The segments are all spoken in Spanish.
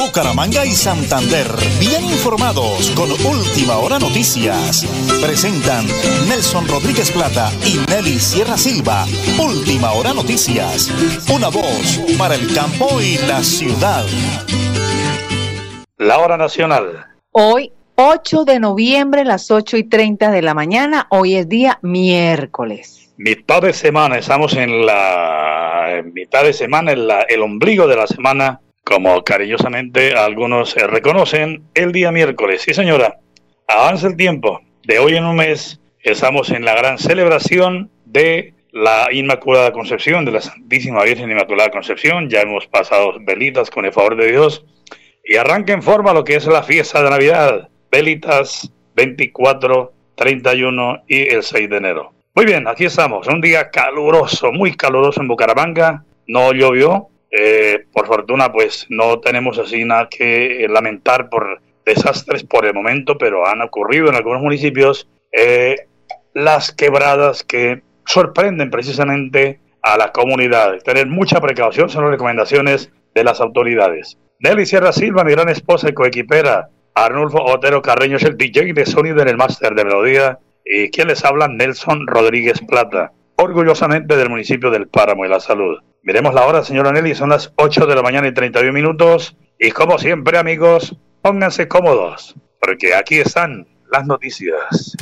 Bucaramanga y Santander, bien informados con Última Hora Noticias. Presentan Nelson Rodríguez Plata y Nelly Sierra Silva. Última Hora Noticias. Una voz para el campo y la ciudad. La hora nacional. Hoy 8 de noviembre, las 8 y 30 de la mañana. Hoy es día miércoles. Mitad de semana, estamos en la mitad de semana, en el ombligo de la semana como cariñosamente algunos reconocen, el día miércoles. Sí, señora, avanza el tiempo. De hoy en un mes estamos en la gran celebración de la Inmaculada Concepción, de la Santísima Virgen Inmaculada Concepción. Ya hemos pasado velitas con el favor de Dios. Y arranca en forma lo que es la fiesta de Navidad. Velitas 24, 31 y el 6 de enero. Muy bien, aquí estamos. Un día caluroso, muy caluroso en Bucaramanga. No llovió, eh, por fortuna, pues no tenemos así nada que lamentar por desastres por el momento, pero han ocurrido en algunos municipios eh, las quebradas que sorprenden precisamente a la comunidad. Tener mucha precaución son las recomendaciones de las autoridades. Nelly Sierra Silva, mi gran esposa y coequipera. Arnulfo Otero Carreño es el DJ de sonido en el máster de melodía. Y quien les habla, Nelson Rodríguez Plata, orgullosamente del municipio del Páramo y la Salud. Miremos la hora, señora Nelly, son las 8 de la mañana y 31 minutos. Y como siempre, amigos, pónganse cómodos, porque aquí están las noticias.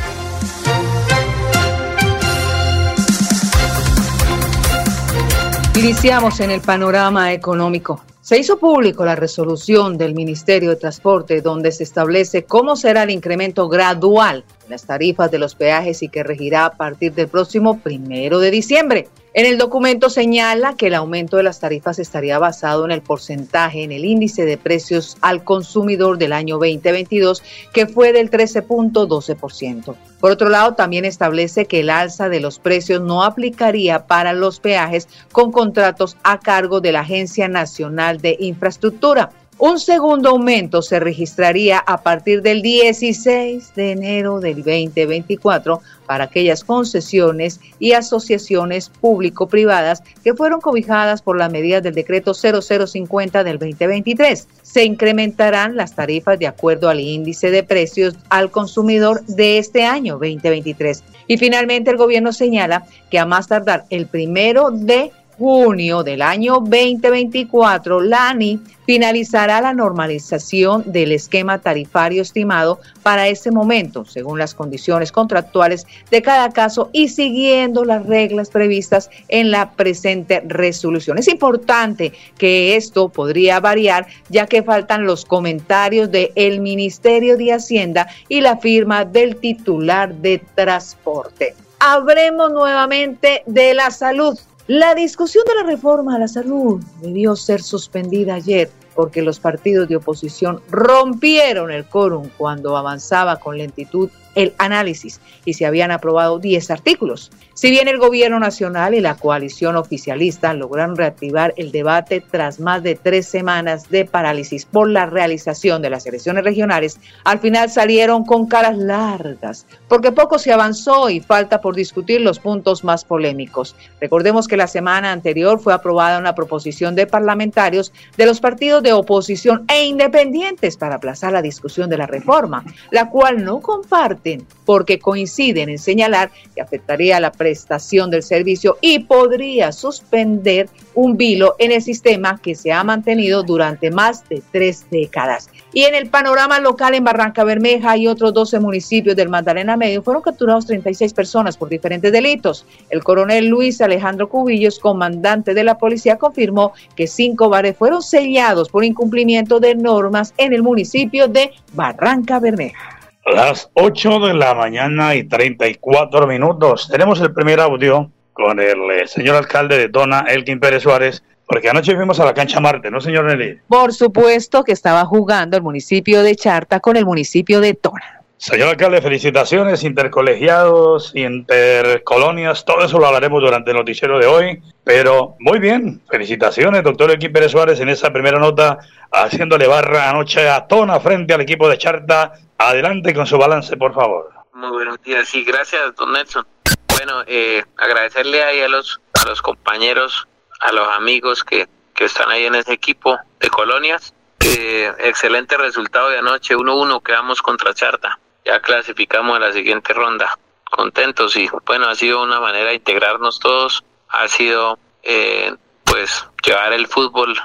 Iniciamos en el panorama económico. Se hizo público la resolución del Ministerio de Transporte donde se establece cómo será el incremento gradual las tarifas de los peajes y que regirá a partir del próximo primero de diciembre. En el documento señala que el aumento de las tarifas estaría basado en el porcentaje en el índice de precios al consumidor del año 2022, que fue del 13.12%. Por otro lado, también establece que el alza de los precios no aplicaría para los peajes con contratos a cargo de la Agencia Nacional de Infraestructura. Un segundo aumento se registraría a partir del 16 de enero del 2024 para aquellas concesiones y asociaciones público-privadas que fueron cobijadas por las medidas del decreto 0050 del 2023. Se incrementarán las tarifas de acuerdo al índice de precios al consumidor de este año 2023. Y finalmente el gobierno señala que a más tardar el primero de junio del año 2024, la ANI finalizará la normalización del esquema tarifario estimado para ese momento, según las condiciones contractuales de cada caso y siguiendo las reglas previstas en la presente resolución. Es importante que esto podría variar ya que faltan los comentarios del Ministerio de Hacienda y la firma del titular de transporte. Habremos nuevamente de la salud. La discusión de la reforma a la salud debió ser suspendida ayer porque los partidos de oposición rompieron el quórum cuando avanzaba con lentitud el análisis y se habían aprobado 10 artículos. Si bien el gobierno nacional y la coalición oficialista lograron reactivar el debate tras más de tres semanas de parálisis por la realización de las elecciones regionales, al final salieron con caras largas, porque poco se avanzó y falta por discutir los puntos más polémicos. Recordemos que la semana anterior fue aprobada una proposición de parlamentarios de los partidos de oposición e independientes para aplazar la discusión de la reforma, la cual no comparte porque coinciden en señalar que afectaría la prestación del servicio y podría suspender un vilo en el sistema que se ha mantenido durante más de tres décadas. Y en el panorama local en Barranca Bermeja y otros 12 municipios del Magdalena Medio fueron capturados 36 personas por diferentes delitos. El coronel Luis Alejandro Cubillos, comandante de la policía, confirmó que cinco bares fueron sellados por incumplimiento de normas en el municipio de Barranca Bermeja. Las 8 de la mañana y 34 minutos. Tenemos el primer audio con el eh, señor alcalde de Tona, Elkin Pérez Suárez, porque anoche fuimos a la cancha Marte, ¿no, señor Nelly? Por supuesto que estaba jugando el municipio de Charta con el municipio de Tona. Señor alcalde, felicitaciones, intercolegiados, intercolonias, todo eso lo hablaremos durante el noticiero de hoy. Pero muy bien, felicitaciones, doctor Elkin Pérez Suárez, en esa primera nota, haciéndole barra anoche a Tona frente al equipo de Charta Adelante con su balance, por favor. Muy buenos días, sí, gracias, don Nelson. Bueno, eh, agradecerle ahí a los, a los compañeros, a los amigos que, que están ahí en ese equipo de colonias. Eh, excelente resultado de anoche, 1-1 quedamos contra Charta. Ya clasificamos a la siguiente ronda. Contentos y bueno, ha sido una manera de integrarnos todos. Ha sido eh, pues llevar el fútbol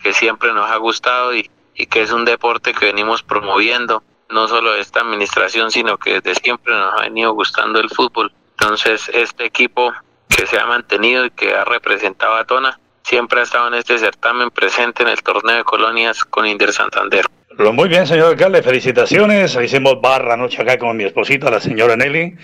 que siempre nos ha gustado y, y que es un deporte que venimos promoviendo, no solo esta administración, sino que desde siempre nos ha venido gustando el fútbol. Entonces, este equipo que se ha mantenido y que ha representado a Tona, siempre ha estado en este certamen presente en el torneo de colonias con Inder Santander. Muy bien, señor alcalde, felicitaciones. Hicimos barra anoche acá con mi esposita, la señora Nelly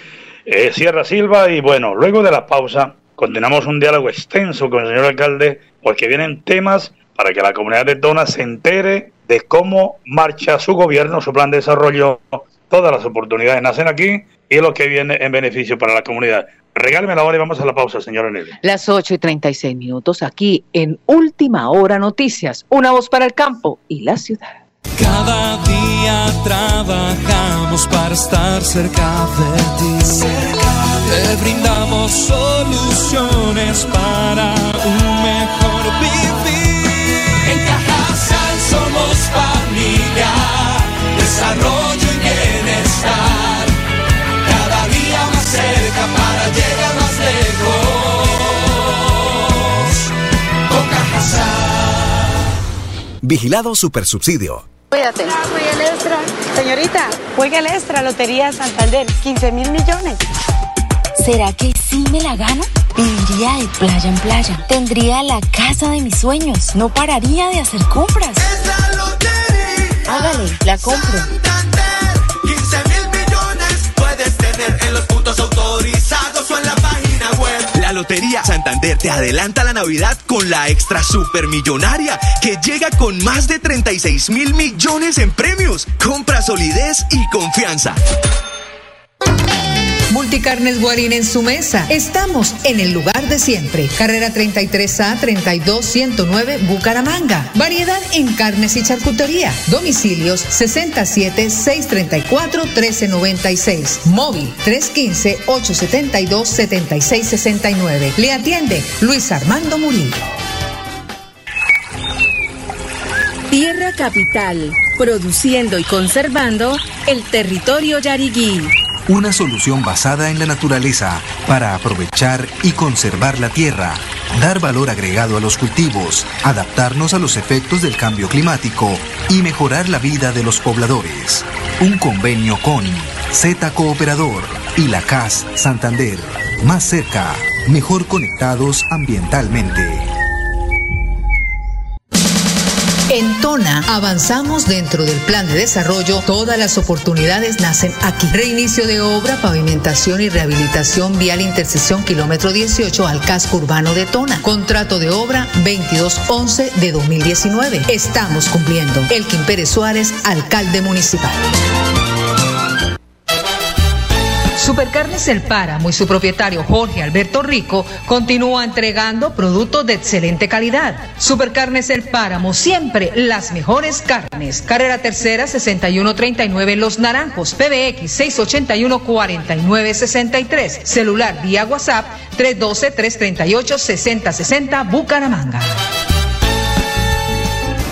eh, Sierra Silva, y bueno, luego de la pausa continuamos un diálogo extenso con el señor alcalde porque vienen temas para que la comunidad de Tona se entere de cómo marcha su gobierno, su plan de desarrollo, todas las oportunidades nacen aquí y lo que viene en beneficio para la comunidad. Regáleme la hora y vamos a la pausa, señora Nelly. Las 8 y 36 minutos aquí en Última Hora Noticias. Una voz para el campo y la ciudad. Cada día trabajamos para estar cerca de ti. Te brindamos soluciones para un mejor vivir. Somos familia, desarrollo y bienestar. Cada día más cerca para llegar más lejos. Cajasal. Vigilado Supersubsidio. Cuídate. Juega el extra. Señorita, juega el extra, Lotería Santander, 15 mil millones. ¿Será que sí me la gano? Viviría de playa en playa. Tendría la casa de mis sueños. No pararía de hacer compras. Hágale, la compro. Santander, 15 mil millones puedes tener en los puntos autorizados o en la página web. La Lotería Santander te adelanta la Navidad con la extra supermillonaria que llega con más de 36 mil millones en premios. Compra solidez y confianza. Multicarnes Guarín en su mesa. Estamos en el lugar de siempre. Carrera 33A 32109 Bucaramanga. Variedad en carnes y charcutería. Domicilios 67 634 1396. Móvil 315 872 7669. Le atiende Luis Armando Murillo. Tierra Capital, produciendo y conservando el territorio yariguí. Una solución basada en la naturaleza para aprovechar y conservar la tierra, dar valor agregado a los cultivos, adaptarnos a los efectos del cambio climático y mejorar la vida de los pobladores. Un convenio con Z Cooperador y la CAS Santander. Más cerca, mejor conectados ambientalmente. En Tona avanzamos dentro del plan de desarrollo. Todas las oportunidades nacen aquí. Reinicio de obra, pavimentación y rehabilitación vial intersección kilómetro 18 al casco urbano de Tona. Contrato de obra 2211 de 2019. Estamos cumpliendo. Elkin Pérez Suárez, alcalde municipal. Supercarnes El Páramo y su propietario Jorge Alberto Rico continúa entregando productos de excelente calidad. Supercarnes El Páramo, siempre las mejores carnes. Carrera Tercera 6139 Los Naranjos, PBX 681 4963. Celular vía WhatsApp 312 338 6060 Bucaramanga.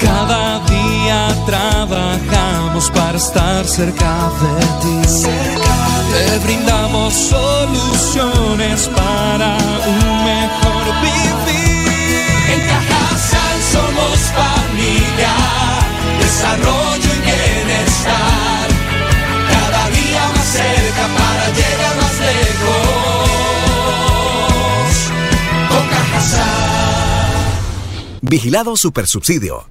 Cada día trabajamos para estar cerca de ti. Te brindamos soluciones para un mejor vivir. En Cajasal somos familia, desarrollo y bienestar. Cada día más cerca para llegar más lejos. Con Cajasal. Vigilado Supersubsidio.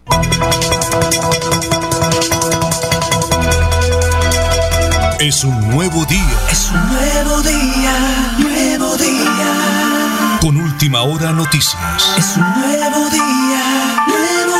Es un nuevo día. Es un nuevo día, nuevo día. Con última hora noticias. Es un nuevo día, nuevo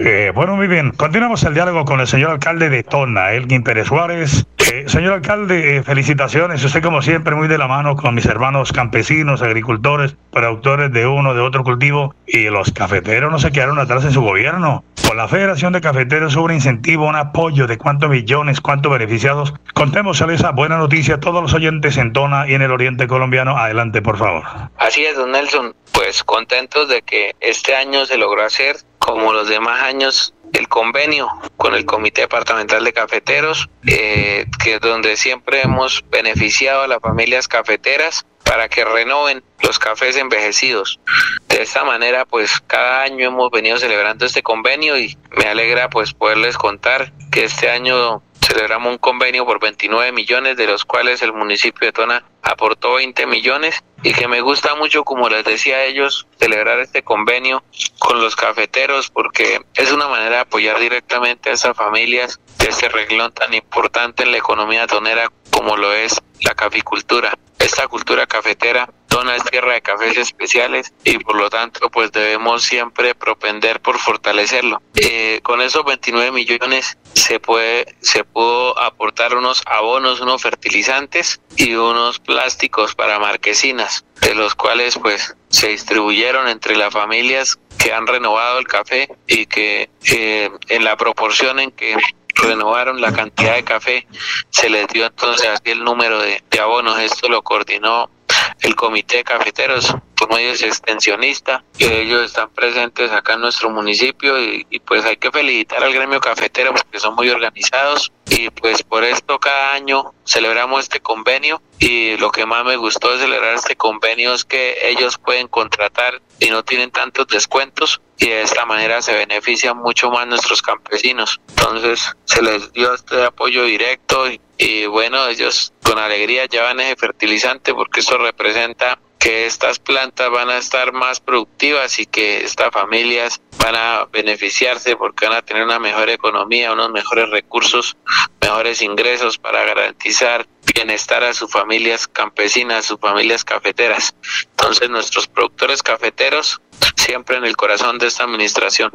Eh, bueno, muy bien. Continuamos el diálogo con el señor alcalde de Tona, Elgin Pérez Suárez. Eh, señor alcalde, eh, felicitaciones. Usted, como siempre, muy de la mano con mis hermanos campesinos, agricultores, productores de uno, de otro cultivo. Y los cafeteros no se quedaron atrás en su gobierno. Con la Federación de Cafeteros hubo un incentivo, un apoyo de cuántos millones, cuántos beneficiados. Contémosle esa buena noticia a todos los oyentes en Tona y en el oriente colombiano. Adelante, por favor. Así es, don Nelson. Pues contentos de que este año se logró hacer, como los demás años, el convenio con el Comité Departamental de Cafeteros, eh, que donde siempre hemos beneficiado a las familias cafeteras para que renoven los cafés envejecidos. De esta manera, pues cada año hemos venido celebrando este convenio y me alegra pues poderles contar que este año celebramos un convenio por 29 millones, de los cuales el municipio de Tona aportó 20 millones y que me gusta mucho, como les decía a ellos, celebrar este convenio con los cafeteros porque es una manera de apoyar directamente a esas familias de este reglón tan importante en la economía tonera como lo es la caficultura. Esta cultura cafetera Tona es tierra de cafés especiales y por lo tanto pues debemos siempre propender por fortalecerlo. Eh, con esos 29 millones se puede se pudo aportar unos abonos, unos fertilizantes y unos plásticos para marquesinas, de los cuales pues se distribuyeron entre las familias que han renovado el café y que eh, en la proporción en que renovaron la cantidad de café, se les dio entonces así el número de, de abonos. Esto lo coordinó el comité de cafeteros por medio de extensionista, que ellos están presentes acá en nuestro municipio y, pues hay que felicitar al gremio cafetero porque son muy organizados y pues por esto cada año celebramos este convenio y lo que más me gustó de celebrar este convenio es que ellos pueden contratar y no tienen tantos descuentos y de esta manera se benefician mucho más nuestros campesinos. Entonces se les dio este apoyo directo y, y bueno, ellos con alegría llevan ese fertilizante porque eso representa que estas plantas van a estar más productivas y que estas familias van a beneficiarse porque van a tener una mejor economía, unos mejores recursos, mejores ingresos para garantizar bienestar a sus familias campesinas, a sus familias cafeteras. Entonces nuestros productores cafeteros siempre en el corazón de esta administración.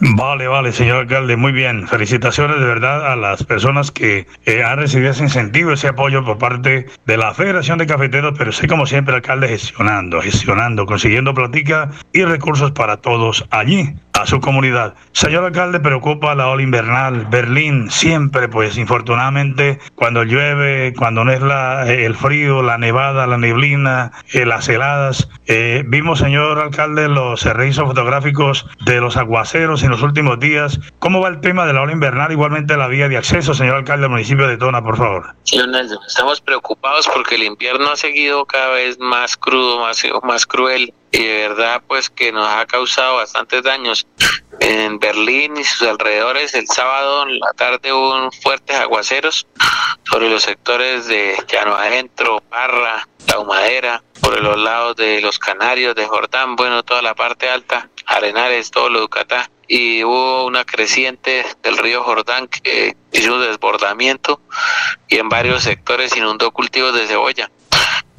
Vale, vale, señor alcalde, muy bien. Felicitaciones de verdad a las personas que eh, han recibido ese incentivo, ese apoyo por parte de la Federación de Cafeteros, pero sé como siempre, alcalde, gestionando, gestionando, consiguiendo platica y recursos para todos allí a su comunidad. Señor alcalde, preocupa la ola invernal. Berlín siempre, pues infortunadamente, cuando llueve, cuando no es la, el frío, la nevada, la neblina, eh, las heladas. Eh, vimos, señor alcalde, los registros fotográficos de los aguaceros en los últimos días. ¿Cómo va el tema de la ola invernal? Igualmente la vía de acceso, señor alcalde del municipio de Tona, por favor. Señor Nelson, estamos preocupados porque el invierno ha seguido cada vez más crudo, más, más cruel y de verdad pues que nos ha causado bastantes daños. En Berlín y sus alrededores el sábado en la tarde hubo fuertes aguaceros sobre los sectores de Llano Adentro, Parra, La Humadera, por los lados de los Canarios, de Jordán, bueno, toda la parte alta, Arenales, todo lo Yucatán y hubo una creciente del río Jordán que hizo un desbordamiento y en varios sectores inundó cultivos de cebolla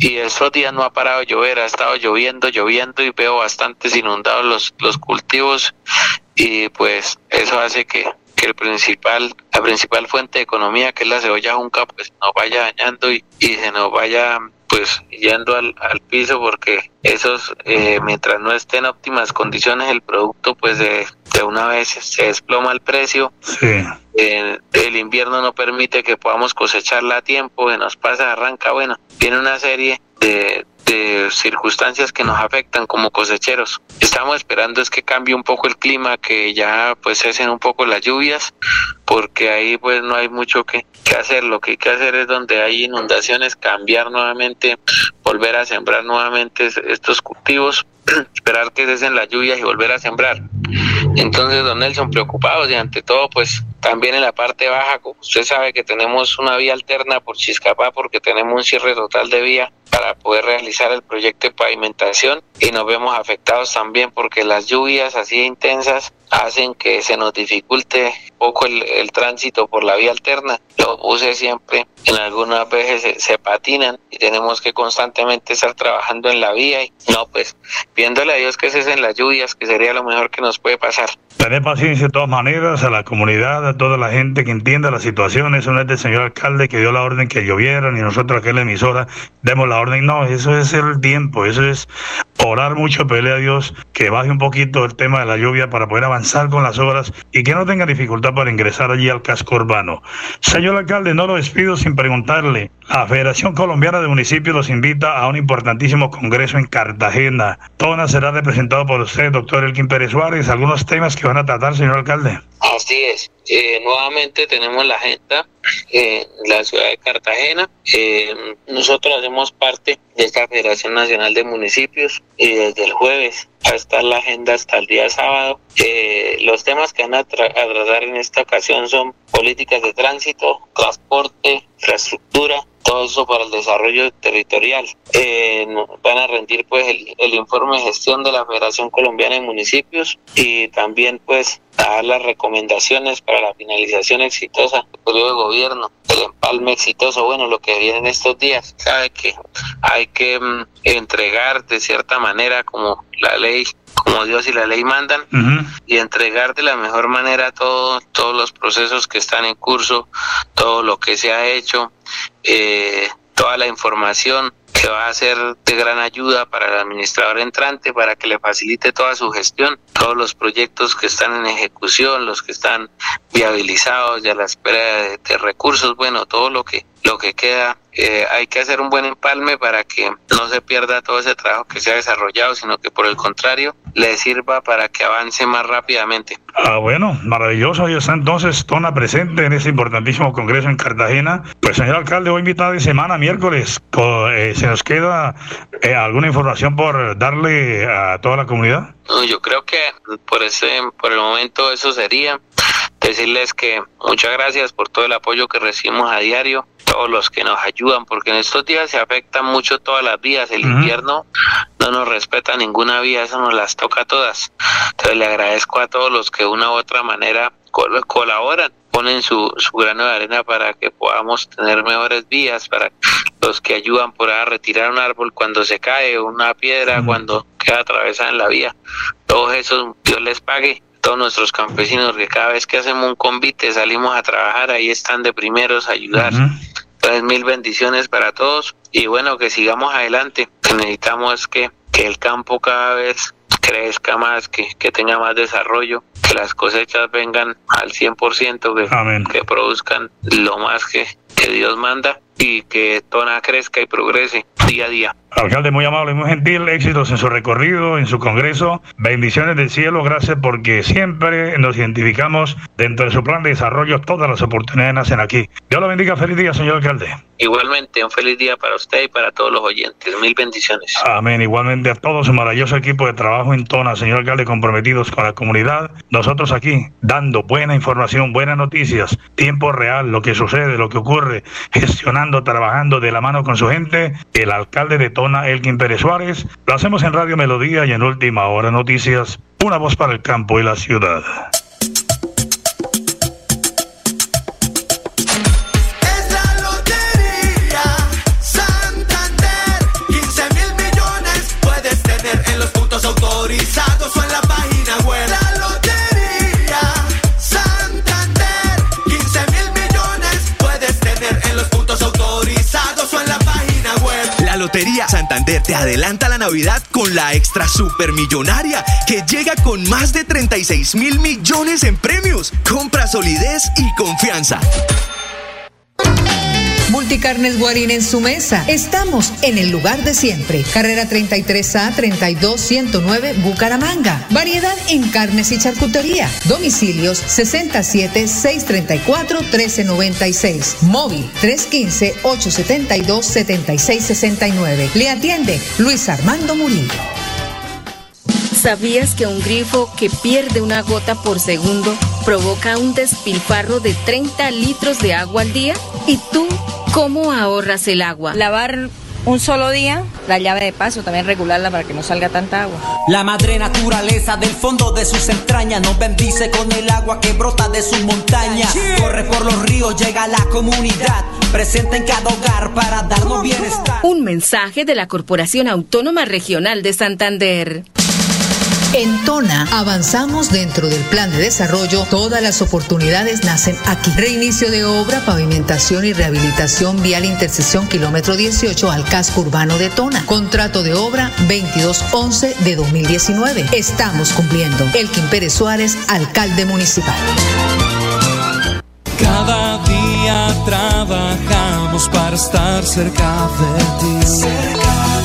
y estos días no ha parado de llover, ha estado lloviendo, lloviendo y veo bastantes inundados los, los cultivos y pues eso hace que, que el principal, la principal fuente de economía que es la cebolla junca pues nos vaya dañando y, y se nos vaya pues yendo al, al piso porque esos eh, mientras no estén en óptimas condiciones el producto pues de, de una vez se desploma el precio Sí. eh, el invierno no permite que podamos cosecharla a tiempo, que nos pasa, arranca, bueno, tiene una serie de, de circunstancias que nos afectan como cosecheros. Estamos esperando es que cambie un poco el clima, que ya pues cesen un poco las lluvias, porque ahí pues no hay mucho que, que hacer. Lo que hay que hacer es donde hay inundaciones, cambiar nuevamente, volver a sembrar nuevamente es- estos cultivos, esperar que cesen las lluvias y volver a sembrar. Entonces, don Nelson, preocupados y ante todo, pues también en la parte baja, usted sabe que tenemos una vía alterna por Chiscapá porque tenemos un cierre total de vía para poder realizar el proyecto de pavimentación y nos vemos afectados también porque las lluvias así intensas hacen que se nos dificulte un poco el, el tránsito por la vía alterna. Los buses siempre en algunas veces se, se patinan y tenemos que constantemente estar trabajando en la vía y no, pues viéndole a Dios que cesen las lluvias, que sería lo mejor que nos puede pasar. Tener paciencia de todas maneras a la comunidad, a toda la gente que entienda la situación. Eso no es del señor alcalde que dio la orden que llovieran y nosotros aquí en la emisora demos la orden. No, eso es el tiempo, eso es orar mucho, pedirle a Dios que baje un poquito el tema de la lluvia para poder avanzar con las obras y que no tenga dificultad para ingresar allí al casco urbano. Señor alcalde, no lo despido sin preguntarle. La Federación Colombiana de Municipios los invita a un importantísimo congreso en Cartagena. Tona será representado por usted, doctor Elkin Pérez Suárez. Algunos temas que van a tratar, señor alcalde. Así es. Eh, nuevamente tenemos la agenda en la ciudad de Cartagena. Eh, nosotros hacemos parte de esta Federación Nacional de Municipios y desde el jueves va a estar la agenda hasta el día sábado. Eh, los temas que van a, tratar en esta ocasión son políticas de tránsito, transporte, infraestructura, todo eso para el desarrollo territorial. Eh, van a rendir pues el, el, informe de gestión de la Federación Colombiana de Municipios y también pues dar las recomendaciones para la finalización exitosa del periodo de gobierno, el empalme exitoso, bueno, lo que viene en estos días. Sabe que hay que mm, entregar de cierta manera como la ley como Dios y la ley mandan y entregar de la mejor manera todo, todos los procesos que están en curso, todo lo que se ha hecho, eh, toda la información que va a ser de gran ayuda para el administrador entrante, para que le facilite toda su gestión, todos los proyectos que están en ejecución, los que están viabilizados y a la espera de, recursos, bueno, todo lo que lo que queda, eh, hay que hacer un buen empalme para que no se pierda todo ese trabajo que se ha desarrollado, sino que por el contrario le sirva para que avance más rápidamente. Ah, bueno, maravilloso. Ahí está entonces Tona presente en ese importantísimo congreso en Cartagena. Pues señor alcalde, hoy mitad de semana, miércoles, eh, ¿se nos queda eh, alguna información por darle a toda la comunidad? yo creo que por ese, por el momento eso sería decirles que muchas gracias por todo el apoyo que recibimos a diario, todos los que nos ayudan, porque en estos días se afectan mucho todas las vías, el invierno no nos respeta ninguna vía, eso nos las toca a todas. Entonces le agradezco a todos los que de una u otra manera colaboran, ponen su, su grano de arena para que podamos tener mejores vías, para los que ayudan por a retirar un árbol cuando se cae, una piedra cuando queda atravesada en la vía. Todos esos, Dios les pague todos nuestros campesinos que cada vez que hacemos un convite salimos a trabajar, ahí están de primeros a ayudar. Entonces mil bendiciones para todos y bueno, que sigamos adelante. necesitamos que, que el campo cada vez crezca más, que, que tenga más desarrollo, que las cosechas vengan al 100%, que, que produzcan lo más que, que Dios manda y que Tona crezca y progrese día a día. Alcalde muy amable, muy gentil, éxitos en su recorrido, en su congreso, bendiciones del cielo, gracias porque siempre nos identificamos dentro de su plan de desarrollo, todas las oportunidades nacen aquí. Dios lo bendiga, feliz día, señor alcalde. Igualmente, un feliz día para usted y para todos los oyentes, mil bendiciones. Amén, igualmente a todo su maravilloso equipo de trabajo en Tona, señor alcalde, comprometidos con la comunidad, nosotros aquí dando buena información, buenas noticias, tiempo real, lo que sucede, lo que ocurre, gestionando, trabajando de la mano con su gente, el alcalde de Tona Elkin Pérez Suárez. Lo hacemos en Radio Melodía y en Última Hora Noticias, una voz para el campo y la ciudad. Te adelanta la Navidad con la extra supermillonaria que llega con más de 36 mil millones en premios. Compra solidez y confianza. Multicarnes Guarín en su mesa. Estamos en el lugar de siempre. Carrera 33A 32109 Bucaramanga. Variedad en carnes y charcutería. Domicilios 67 634 1396. Móvil 315 872 7669. Le atiende Luis Armando Murillo. ¿Sabías que un grifo que pierde una gota por segundo provoca un despilfarro de 30 litros de agua al día? ¿Y tú cómo ahorras el agua? Lavar un solo día, la llave de paso, también regularla para que no salga tanta agua. La madre naturaleza del fondo de sus entrañas nos bendice con el agua que brota de sus montañas. Corre por los ríos, llega a la comunidad, presente en cada hogar para darnos bienestar. Un mensaje de la Corporación Autónoma Regional de Santander. En Tona avanzamos dentro del plan de desarrollo. Todas las oportunidades nacen aquí. Reinicio de obra, pavimentación y rehabilitación vial intersección kilómetro 18 al casco urbano de Tona. Contrato de obra 2211 de 2019. Estamos cumpliendo. Elkin Pérez Suárez, alcalde municipal. Cada día trabajamos para estar cerca de ti.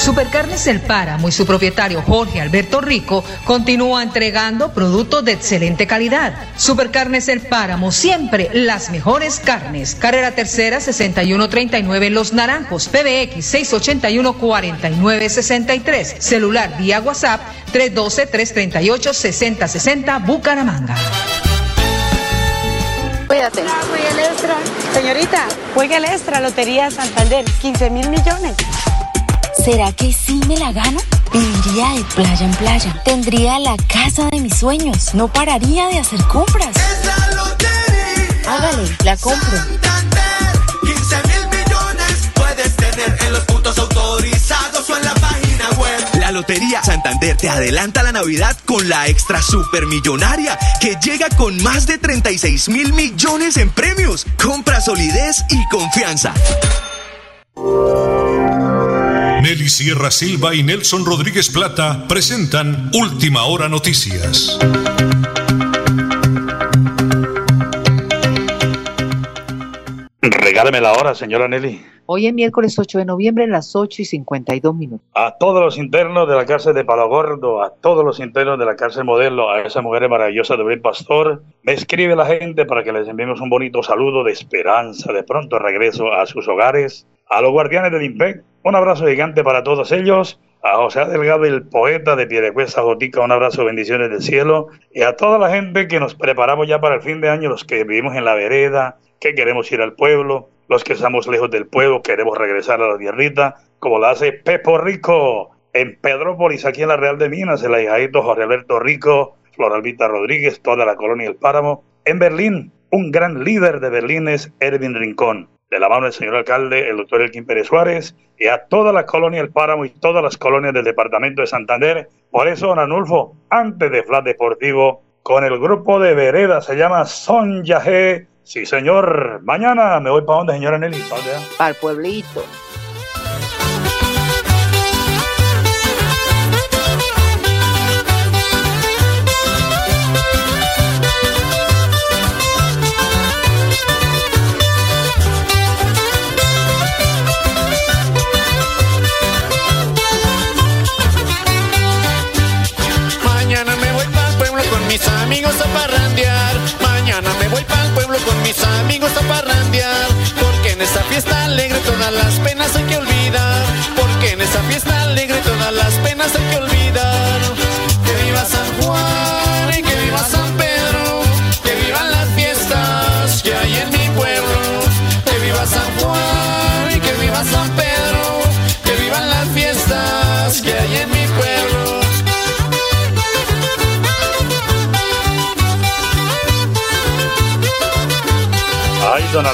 Supercarnes El Páramo y su propietario Jorge Alberto Rico continúa entregando productos de excelente calidad. Supercarnes El Páramo, siempre las mejores carnes. Carrera Tercera 6139 Los Naranjos, PBX 681-4963. Celular vía WhatsApp 312-338-6060 Bucaramanga. Cuídate. Juega el extra. Señorita, juega el extra, Lotería Santander, 15 mil millones. ¿Será que sí me la gano? Viviría de playa en playa. Tendría la casa de mis sueños. No pararía de hacer compras. Hágale, la compro. 15 mil millones puedes tener en los puntos autorizados o en la página web. La Lotería Santander te adelanta la Navidad con la extra supermillonaria que llega con más de 36 mil millones en premios. Compra solidez y confianza. Nelly Sierra Silva y Nelson Rodríguez Plata presentan Última Hora Noticias. Regáleme la hora, señora Nelly. Hoy es miércoles 8 de noviembre, a las 8 y 52 minutos. A todos los internos de la cárcel de Palo Gordo, a todos los internos de la cárcel modelo, a esa mujer maravillosa de Buen Pastor, me escribe la gente para que les enviemos un bonito saludo de esperanza, de pronto regreso a sus hogares. A los guardianes del IMPEC, un abrazo gigante para todos ellos. A José Delgado, el poeta de Piedecuesta Jotica, un abrazo, bendiciones del cielo. Y a toda la gente que nos preparamos ya para el fin de año, los que vivimos en la vereda, que queremos ir al pueblo, los que estamos lejos del pueblo, queremos regresar a la tierrita, como lo hace Pepo Rico en Pedrópolis, aquí en la Real de Minas, el ahijadito Jorge Alberto Rico, Floralvita Rodríguez, toda la colonia El Páramo. En Berlín, un gran líder de Berlín es Erwin Rincón de la mano del señor alcalde, el doctor Elkin Pérez Suárez, y a toda la colonia El Páramo y todas las colonias del departamento de Santander. Por eso, don Anulfo, antes de Flat Deportivo, con el grupo de vereda, se llama Son Yajé. Sí, señor. Mañana me voy para dónde, señora Nelly. ¿Para? Para el pueblito. En esta fiesta alegre todas las penas hay que olvidar.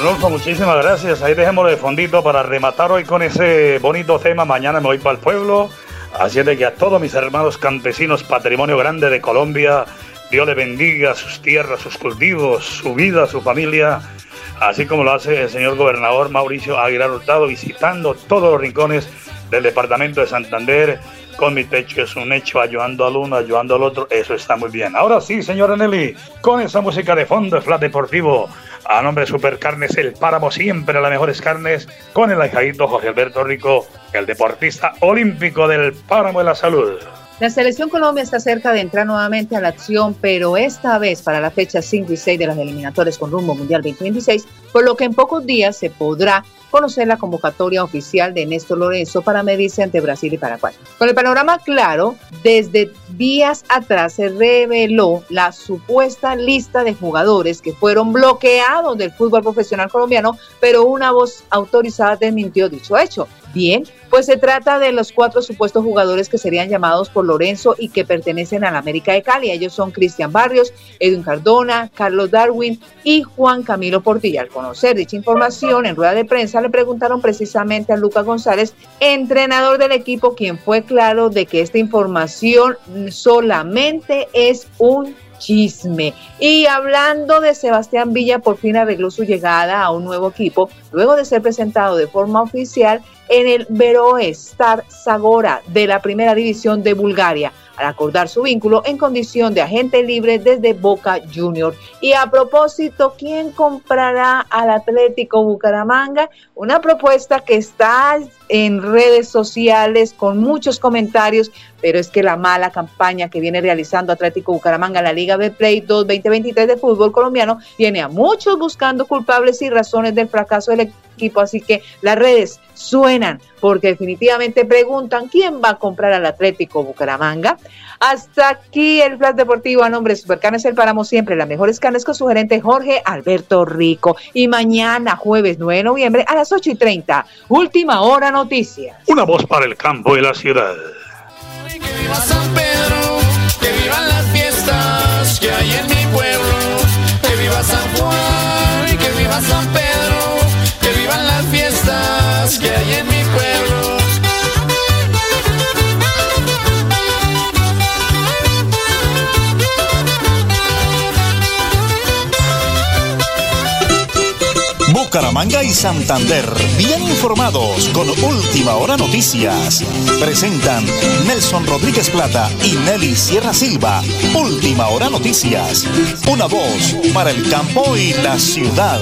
Muchísimas gracias. Ahí dejémoslo de fondito para rematar hoy con ese bonito tema. Mañana me voy para el pueblo. Así es que a todos mis hermanos campesinos, patrimonio grande de Colombia, Dios le bendiga sus tierras, sus cultivos, su vida, su familia, así como lo hace el señor gobernador Mauricio Aguilar Hurtado, visitando todos los rincones del departamento de Santander. Con mi techo es un hecho, ayudando al uno, ayudando al otro, eso está muy bien. Ahora sí, señora Nelly, con esa música de fondo, Flat Deportivo, a nombre de Supercarnes El Páramo, siempre las mejores carnes, con el ahijadito José Alberto Rico, el deportista olímpico del Páramo de la Salud. La selección Colombia está cerca de entrar nuevamente a la acción, pero esta vez para la fecha 5 y 6 de las eliminatorias con rumbo Mundial 2026, por lo que en pocos días se podrá conocer la convocatoria oficial de Néstor Lorenzo para medirse ante Brasil y Paraguay. Con el panorama claro, desde días atrás se reveló la supuesta lista de jugadores que fueron bloqueados del fútbol profesional colombiano, pero una voz autorizada desmintió dicho hecho. Bien, pues se trata de los cuatro supuestos jugadores que serían llamados por Lorenzo y que pertenecen a la América de Cali. Ellos son Cristian Barrios, Edwin Cardona, Carlos Darwin y Juan Camilo Portilla. Al conocer dicha información en rueda de prensa preguntaron precisamente a Lucas González, entrenador del equipo, quien fue claro de que esta información solamente es un chisme. Y hablando de Sebastián Villa, por fin arregló su llegada a un nuevo equipo, luego de ser presentado de forma oficial en el Veroe Star Zagora de la Primera División de Bulgaria al acordar su vínculo en condición de agente libre desde Boca Junior. Y a propósito, ¿quién comprará al Atlético Bucaramanga? Una propuesta que está en redes sociales con muchos comentarios, pero es que la mala campaña que viene realizando Atlético Bucaramanga en la Liga B Play 2 2023 de fútbol colombiano tiene a muchos buscando culpables y razones del fracaso del equipo, así que las redes suenan porque definitivamente preguntan quién va a comprar al Atlético Bucaramanga. Hasta aquí el Flash Deportivo a nombre de Supercanes El Páramo, siempre las mejores carnes con su gerente Jorge Alberto Rico. Y mañana, jueves 9 de noviembre, a las 8 y 30, última hora noticias. Una voz para el campo y la ciudad. Bucaramanga y Santander, bien informados con Última Hora Noticias. Presentan Nelson Rodríguez Plata y Nelly Sierra Silva. Última Hora Noticias. Una voz para el campo y la ciudad.